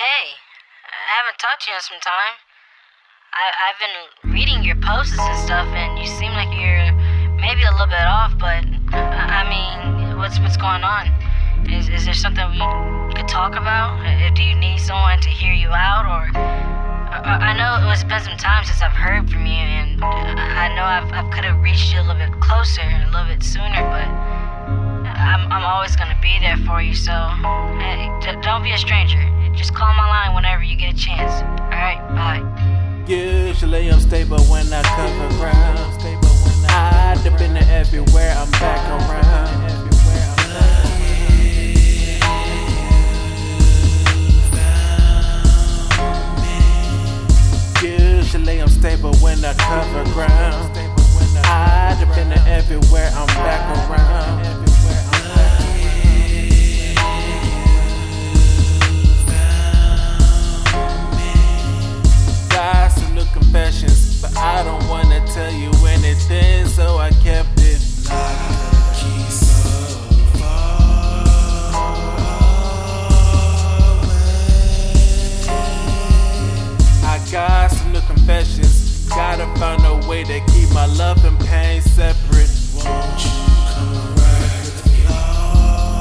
Hey, I haven't talked to you in some time. I, I've been reading your posts and stuff, and you seem like you're maybe a little bit off, but I, I mean, what's what's going on? Is, is there something we could talk about? Uh, Do you need someone to hear you out, or I, I know it's been some time since I've heard from you, and uh, I know I've, I could have reached you a little bit closer, a little bit sooner, but I'm, I'm always gonna be there for you. So hey, don't be a stranger. Just call my line whenever you get a chance. All right, bye. Usually I'm stable when I cover ground. I dip into everywhere, I'm back around. Usually I'm stable when I cover ground. I dip into everywhere, I'm back around. Got some new confessions. Gotta find a way to keep my love and pain separate. Won't you come right with me all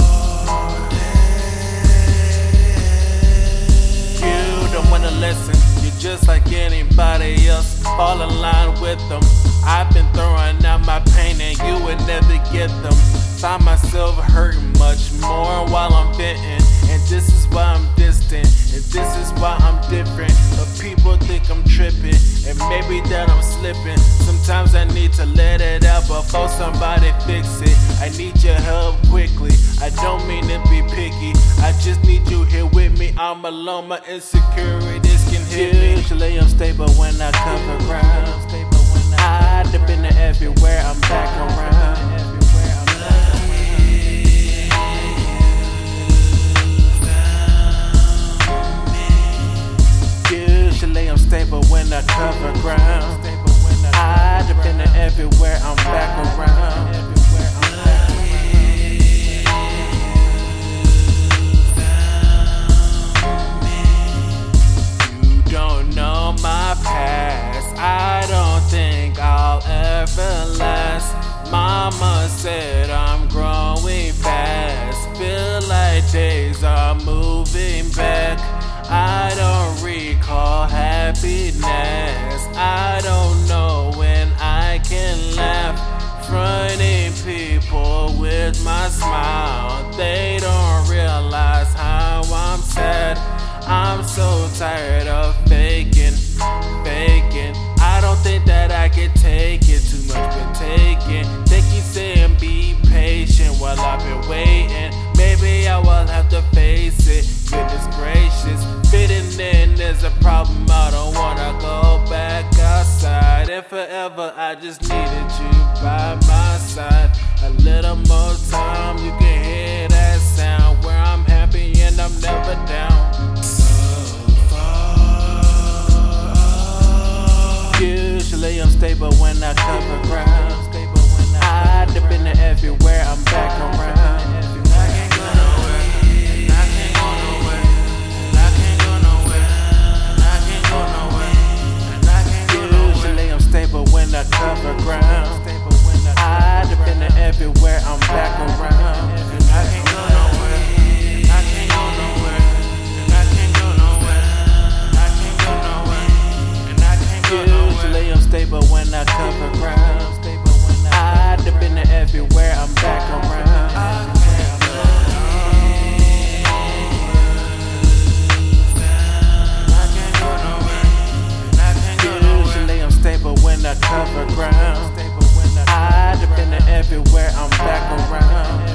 You don't wanna listen. You're just like anybody else. Fall in line with them. I've been throwing out my pain and you would never get them. Find myself hurting much more while I'm venting. And this is why I'm distant. And this is why I'm different. People think I'm tripping. And maybe that I'm slipping. Sometimes I need to let it out before somebody fix it. I need your help quickly. I don't mean to be picky. I just need you here with me. I'm alone, my insecurities can hit me. Usually I'm stable when I cover ground. I cover ground. I dip into everywhere, I'm back around. My smile. They don't realize how I'm sad. I'm so tired of faking, faking. I don't think that I can take it. Too much been taken. They keep saying be patient while I've been waiting. Maybe I will have to face it. Goodness gracious, fitting in is a problem. I don't wanna go back outside. And forever, I just needed you by my side. A little more time, you can hear that sound. Where I'm happy and I'm never down. So far. Usually I'm stable when I cover ground. I dip into everywhere, I'm back around. Usually I'm stable when I cover ground. I everywhere, I'm back around. Usually I'm stable when I cover ground. I dip into everywhere, I'm back around. I can't go nowhere. Usually I'm stable when I cover ground. I everywhere, I'm back around.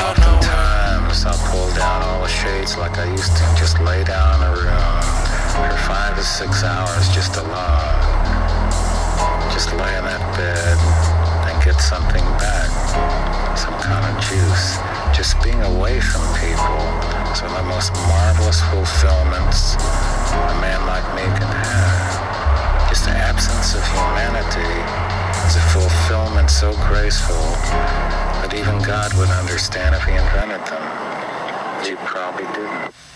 Oftentimes I'll pull down all the shades like I used to, just lay down in a room for five to six hours just alone. Just lay in that bed and get something back, some kind of juice. Just being away from people of the most marvelous fulfillments a man like me can have. Just the absence of humanity Is a fulfillment so graceful that even God would understand if he invented them. He probably didn't.